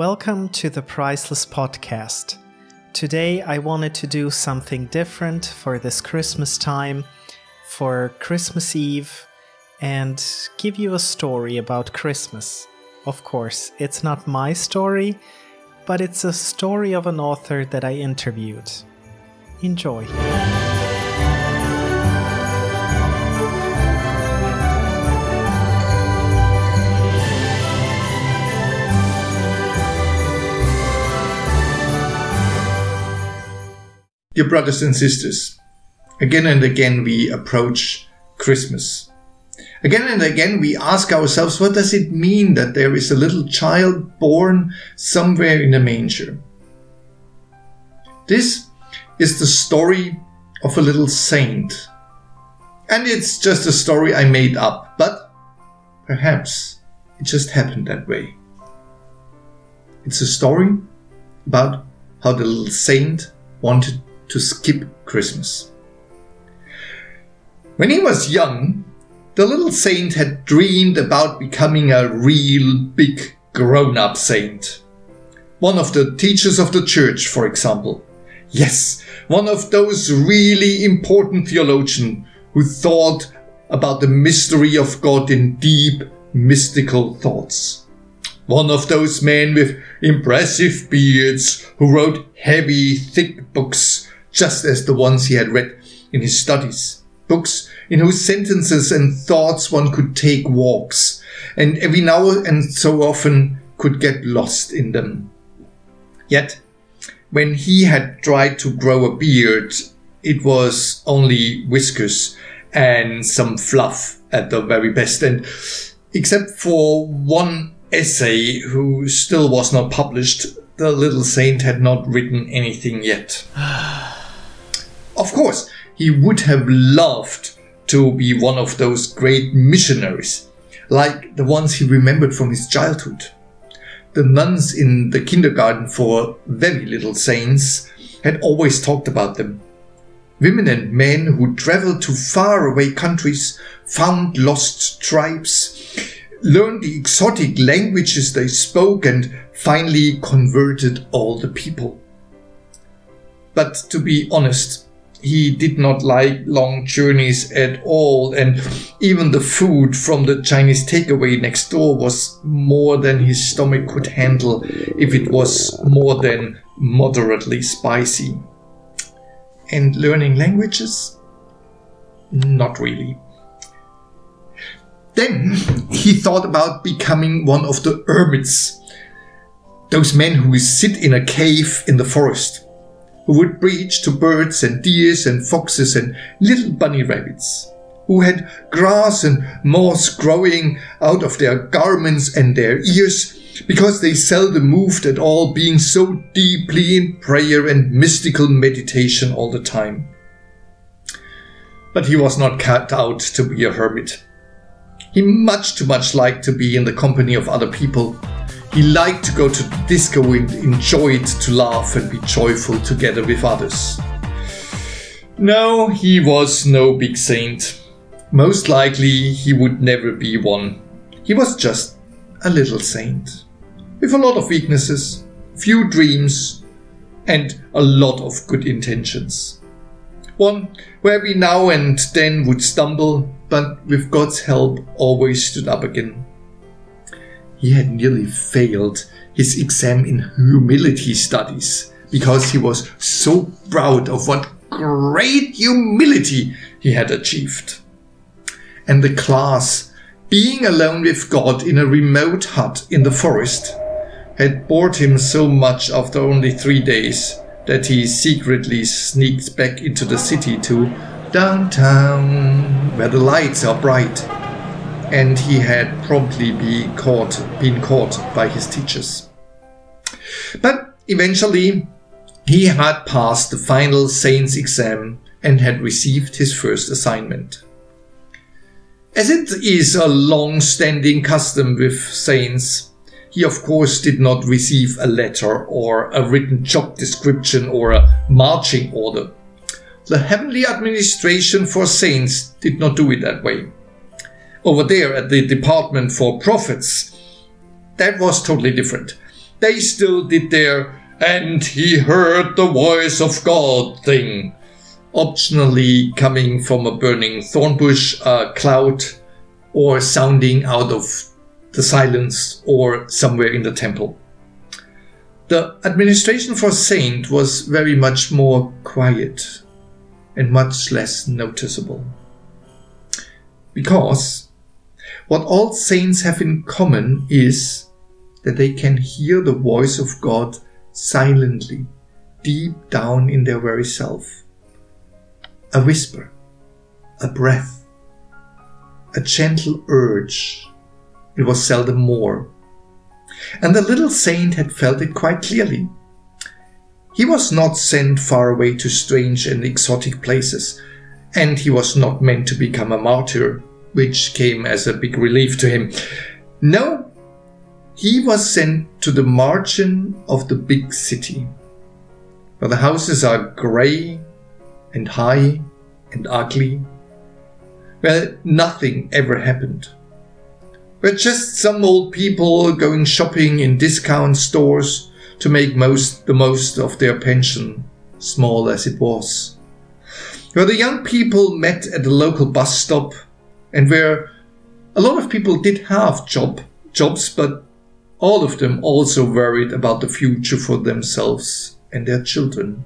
Welcome to the Priceless Podcast. Today I wanted to do something different for this Christmas time, for Christmas Eve, and give you a story about Christmas. Of course, it's not my story, but it's a story of an author that I interviewed. Enjoy. Dear brothers and sisters, again and again we approach Christmas. Again and again we ask ourselves, what does it mean that there is a little child born somewhere in a manger? This is the story of a little saint. And it's just a story I made up, but perhaps it just happened that way. It's a story about how the little saint wanted to skip Christmas. When he was young, the little saint had dreamed about becoming a real big grown up saint. One of the teachers of the church, for example. Yes, one of those really important theologians who thought about the mystery of God in deep, mystical thoughts. One of those men with impressive beards who wrote heavy, thick books just as the ones he had read in his studies. Books in whose sentences and thoughts one could take walks, and every now and so often could get lost in them. Yet, when he had tried to grow a beard, it was only whiskers and some fluff at the very best, and except for one essay who still was not published, the little saint had not written anything yet. Of course, he would have loved to be one of those great missionaries, like the ones he remembered from his childhood. The nuns in the kindergarten for very little saints had always talked about them. Women and men who traveled to faraway countries, found lost tribes, learned the exotic languages they spoke, and finally converted all the people. But to be honest, he did not like long journeys at all, and even the food from the Chinese takeaway next door was more than his stomach could handle if it was more than moderately spicy. And learning languages? Not really. Then he thought about becoming one of the hermits, those men who sit in a cave in the forest who would preach to birds and deers and foxes and little bunny rabbits, who had grass and moss growing out of their garments and their ears, because they seldom moved at all, being so deeply in prayer and mystical meditation all the time. But he was not cut out to be a hermit. He much too much liked to be in the company of other people he liked to go to disco and enjoyed to laugh and be joyful together with others. No, he was no big saint. Most likely he would never be one. He was just a little saint. With a lot of weaknesses, few dreams, and a lot of good intentions. One where we now and then would stumble, but with God's help always stood up again he had nearly failed his exam in humility studies because he was so proud of what great humility he had achieved. And the class, being alone with God in a remote hut in the forest, had bored him so much after only three days that he secretly sneaked back into the city to downtown, where the lights are bright and he had promptly been caught, been caught by his teachers. But eventually, he had passed the final Saints exam and had received his first assignment. As it is a long standing custom with Saints, he of course did not receive a letter or a written job description or a marching order. The heavenly administration for Saints did not do it that way over there at the Department for Prophets, that was totally different. they still did their and he heard the voice of God thing, optionally coming from a burning thorn bush uh, cloud or sounding out of the silence or somewhere in the temple. The administration for Saint was very much more quiet and much less noticeable. Because what all saints have in common is that they can hear the voice of God silently, deep down in their very self. A whisper, a breath, a gentle urge. It was seldom more. And the little saint had felt it quite clearly. He was not sent far away to strange and exotic places, and he was not meant to become a martyr, which came as a big relief to him. No, he was sent to the margin of the big city, where the houses are grey and high and ugly, where nothing ever happened. Where just some old people going shopping in discount stores to make most the most of their pension, small as it was. Where the young people met at the local bus stop and where a lot of people did have job jobs but all of them also worried about the future for themselves and their children.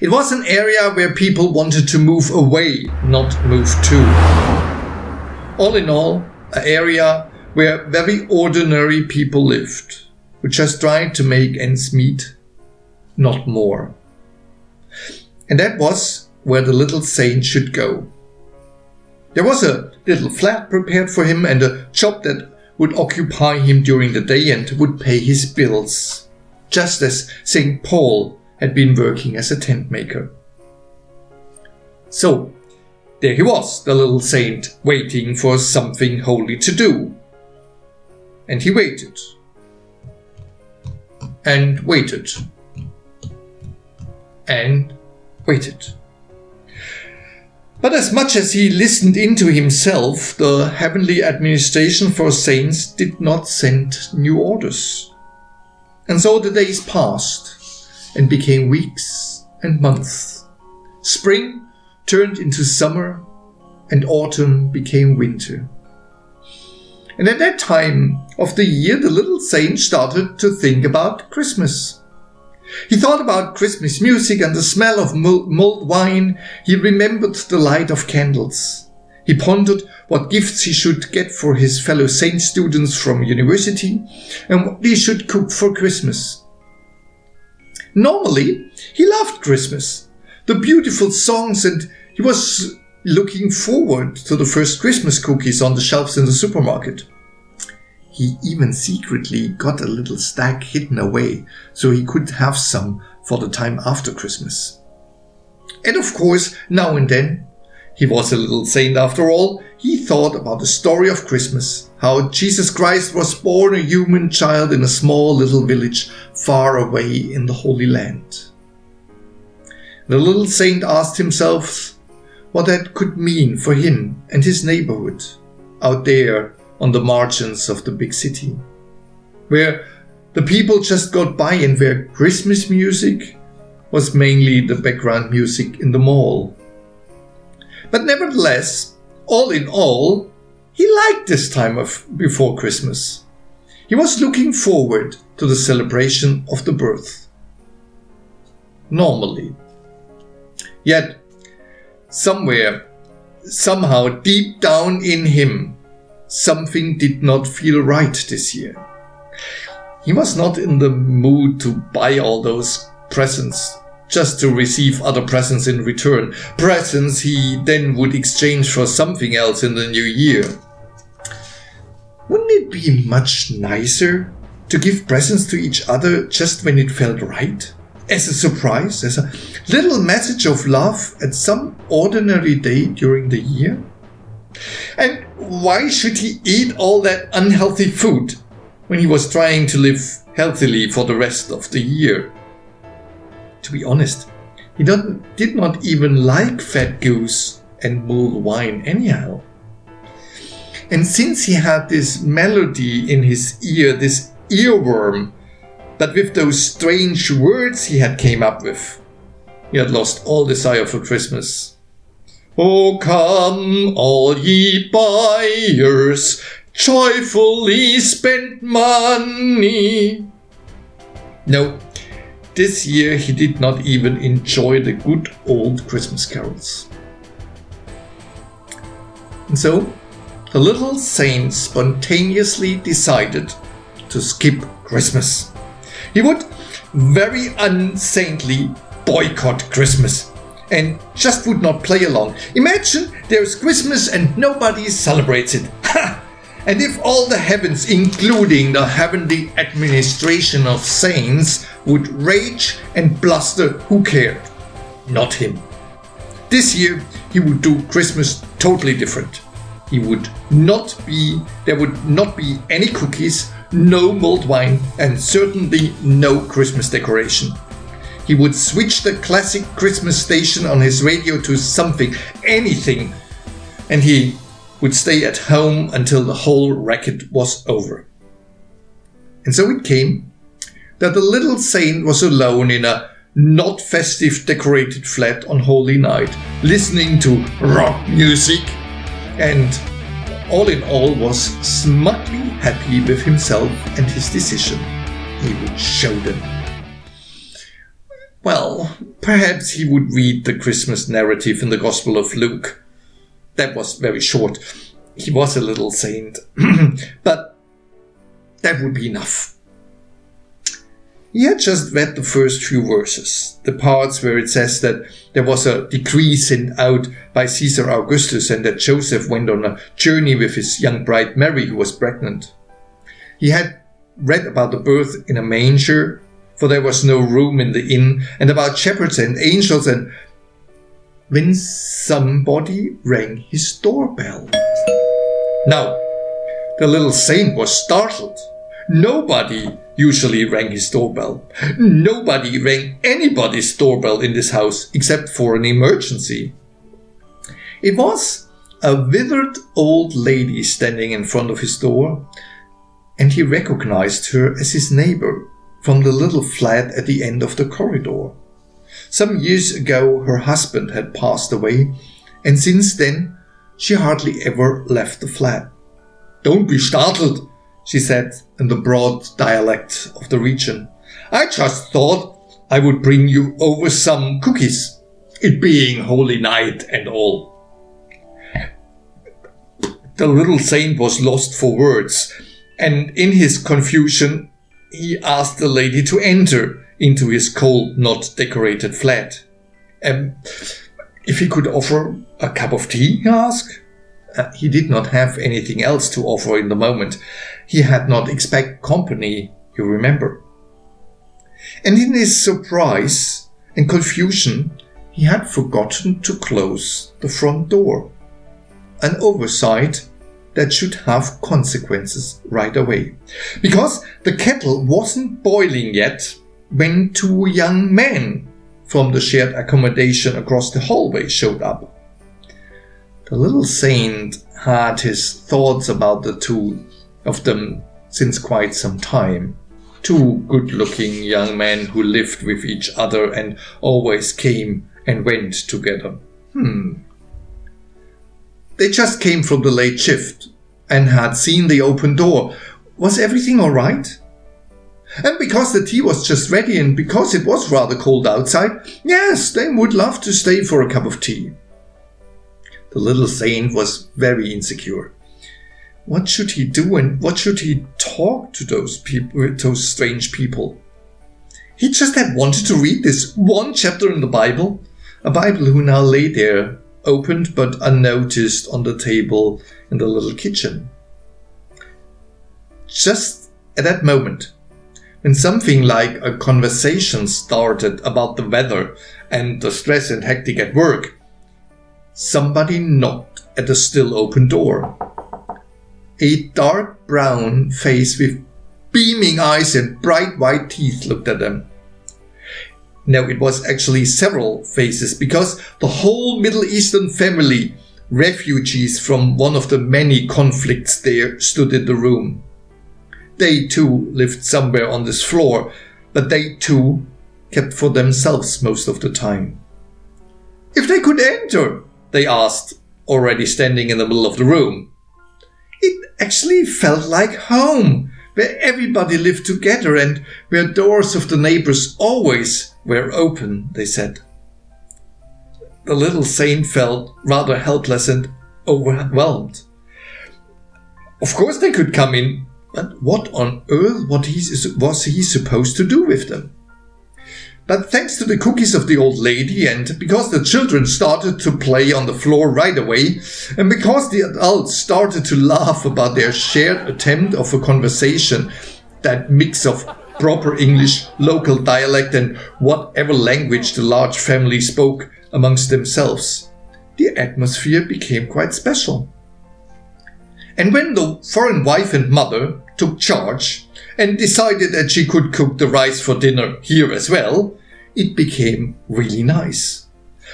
It was an area where people wanted to move away, not move to. All in all, an area where very ordinary people lived, who just tried to make ends meet, not more. And that was where the little saint should go. There was a little flat prepared for him and a job that would occupy him during the day and would pay his bills, just as St. Paul had been working as a tent maker. So, there he was, the little saint, waiting for something holy to do. And he waited. And waited. And waited. But as much as he listened into himself, the heavenly administration for saints did not send new orders. And so the days passed and became weeks and months. Spring turned into summer and autumn became winter. And at that time of the year, the little saint started to think about Christmas. He thought about Christmas music and the smell of mulled wine. He remembered the light of candles. He pondered what gifts he should get for his fellow saint students from university and what he should cook for Christmas. Normally, he loved Christmas, the beautiful songs, and he was looking forward to the first Christmas cookies on the shelves in the supermarket. He even secretly got a little stack hidden away so he could have some for the time after Christmas. And of course, now and then, he was a little saint after all, he thought about the story of Christmas, how Jesus Christ was born a human child in a small little village far away in the Holy Land. The little saint asked himself what that could mean for him and his neighborhood out there on the margins of the big city, where the people just got by and where Christmas music was mainly the background music in the mall. But nevertheless, all in all, he liked this time of before Christmas. He was looking forward to the celebration of the birth. Normally. Yet, somewhere, somehow deep down in him, something did not feel right this year. He was not in the mood to buy all those presents just to receive other presents in return. Presents he then would exchange for something else in the new year. Wouldn't it be much nicer to give presents to each other just when it felt right? As a surprise, as a little message of love at some ordinary day during the year? And why should he eat all that unhealthy food when he was trying to live healthily for the rest of the year? To be honest, he did not even like fat goose and mulled wine anyhow. And since he had this melody in his ear, this earworm but with those strange words he had came up with, he had lost all desire for Christmas. Oh, come, all ye buyers, joyfully spend money. No, this year he did not even enjoy the good old Christmas carols. And so, the little saint spontaneously decided to skip Christmas. He would very unsaintly boycott Christmas and just would not play along. Imagine there's Christmas and nobody celebrates it. Ha! And if all the heavens, including the heavenly administration of saints, would rage and bluster, who cared? Not him. This year, he would do Christmas totally different. He would not be, there would not be any cookies, no mulled wine, and certainly no Christmas decoration. He would switch the classic Christmas station on his radio to something, anything, and he would stay at home until the whole racket was over. And so it came that the little saint was alone in a not festive decorated flat on Holy Night, listening to rock music, and all in all was smugly happy with himself and his decision. He would show them. Well, perhaps he would read the Christmas narrative in the Gospel of Luke. That was very short. He was a little saint, but that would be enough. He had just read the first few verses, the parts where it says that there was a decree sent out by Caesar Augustus and that Joseph went on a journey with his young bride Mary, who was pregnant. He had read about the birth in a manger for there was no room in the inn, and about shepherds and angels, and when somebody rang his doorbell. Now, the little saint was startled. Nobody usually rang his doorbell. Nobody rang anybody's doorbell in this house except for an emergency. It was a withered old lady standing in front of his door, and he recognized her as his neighbor from the little flat at the end of the corridor. Some years ago, her husband had passed away, and since then, she hardly ever left the flat. Don't be startled, she said in the broad dialect of the region. I just thought I would bring you over some cookies, it being holy night and all. The little saint was lost for words, and in his confusion, he asked the lady to enter into his cold, not decorated flat. Um, if he could offer a cup of tea, he asked. Uh, he did not have anything else to offer in the moment. He had not expected company, you remember. And in his surprise and confusion, he had forgotten to close the front door. An oversight that should have consequences right away. Because the kettle wasn't boiling yet when two young men from the shared accommodation across the hallway showed up. The little saint had his thoughts about the two of them since quite some time. Two good looking young men who lived with each other and always came and went together. Hmm, they just came from the late shift and had seen the open door. Was everything all right? And because the tea was just ready and because it was rather cold outside, yes, they would love to stay for a cup of tea. The little saint was very insecure. What should he do and what should he talk to those people, uh, those strange people? He just had wanted to read this one chapter in the Bible, a Bible who now lay there opened but unnoticed on the table in the little kitchen. Just at that moment, when something like a conversation started about the weather and the stress and hectic at work, somebody knocked at the still open door. A dark brown face with beaming eyes and bright white teeth looked at them. No, it was actually several faces because the whole Middle Eastern family, refugees from one of the many conflicts there, stood in the room. they too lived somewhere on this floor, but they too kept for themselves most of the time. If they could enter, they asked, already standing in the middle of the room. It actually felt like home, where everybody lived together and where doors of the neighbors always were open, they said. The little saint felt rather helpless and overwhelmed. Of course they could come in, but what on earth was he supposed to do with them? But thanks to the cookies of the old lady, and because the children started to play on the floor right away, and because the adults started to laugh about their shared attempt of a conversation, that mix of proper English, local dialect, and whatever language the large family spoke amongst themselves, the atmosphere became quite special. And when the foreign wife and mother took charge and decided that she could cook the rice for dinner here as well, it became really nice.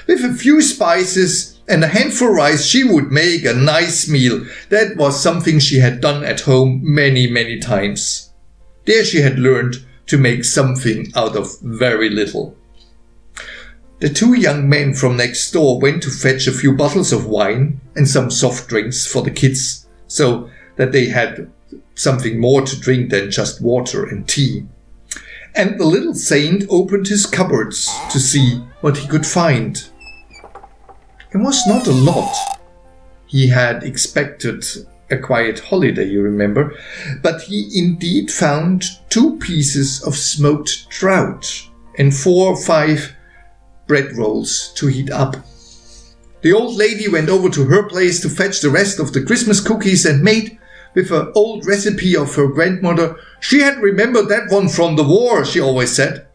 With a few spices and a handful of rice, she would make a nice meal. That was something she had done at home many, many times. There she had learned to make something out of very little. The two young men from next door went to fetch a few bottles of wine and some soft drinks for the kids so that they had something more to drink than just water and tea. And the little saint opened his cupboards to see what he could find. It was not a lot. He had expected a quiet holiday, you remember, but he indeed found two pieces of smoked trout and four or five bread rolls to heat up. The old lady went over to her place to fetch the rest of the Christmas cookies and made with an old recipe of her grandmother. She had remembered that one from the war, she always said.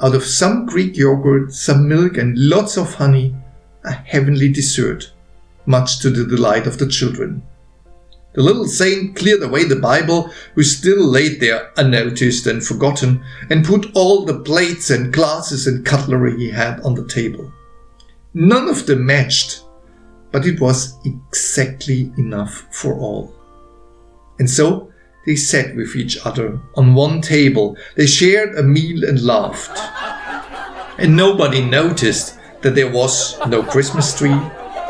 Out of some Greek yogurt, some milk, and lots of honey, a heavenly dessert, much to the delight of the children. The little saint cleared away the Bible, which still laid there unnoticed and forgotten, and put all the plates and glasses and cutlery he had on the table. None of them matched, but it was exactly enough for all. And so they sat with each other on one table, they shared a meal and laughed. And nobody noticed that there was no Christmas tree,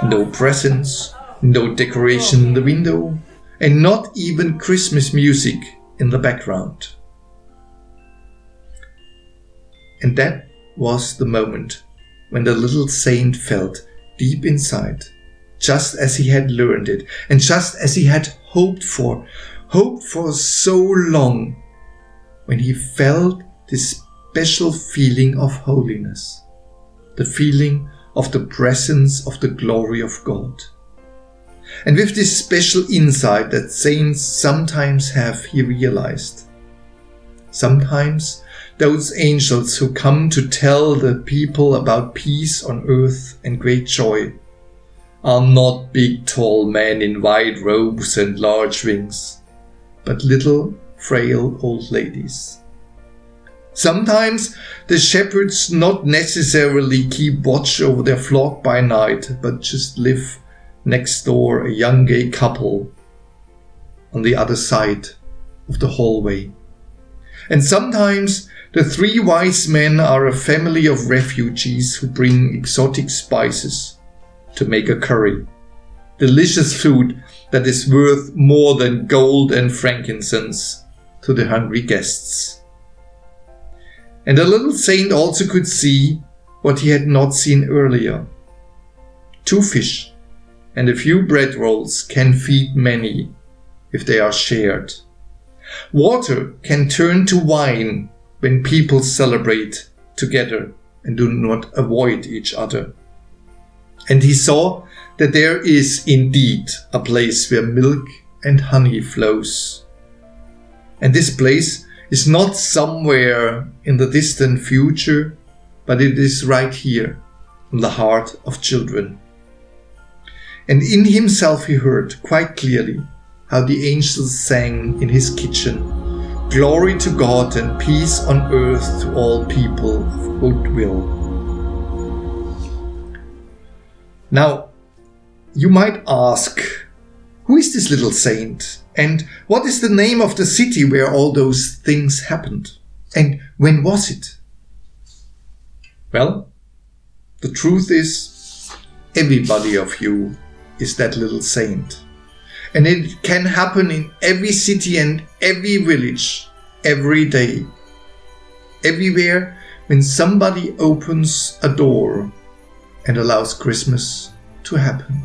no presents, no decoration in the window, and not even Christmas music in the background. And that was the moment when the little saint felt deep inside, just as he had learned it, and just as he had hoped for, hoped for so long, when he felt this special feeling of holiness, the feeling of the presence of the glory of God. And with this special insight that saints sometimes have, he realized. Sometimes those angels who come to tell the people about peace on earth and great joy are not big tall men in white robes and large wings, but little frail old ladies. Sometimes the shepherds not necessarily keep watch over their flock by night, but just live next door a young gay couple on the other side of the hallway. And sometimes the three wise men are a family of refugees who bring exotic spices to make a curry. Delicious food that is worth more than gold and frankincense to the hungry guests. And the little saint also could see what he had not seen earlier. Two fish and a few bread rolls can feed many if they are shared. Water can turn to wine when people celebrate together and do not avoid each other. And he saw that there is indeed a place where milk and honey flows. And this place is not somewhere in the distant future, but it is right here in the heart of children. And in himself he heard quite clearly how the angels sang in his kitchen Glory to God and peace on earth to all people of good will. Now, you might ask, who is this little saint And what is the name of the city where all those things happened? And when was it? Well, the truth is, everybody of you is that little saint. And it can happen in every city and every village, every day. Everywhere, when somebody opens a door and allows Christmas to happen.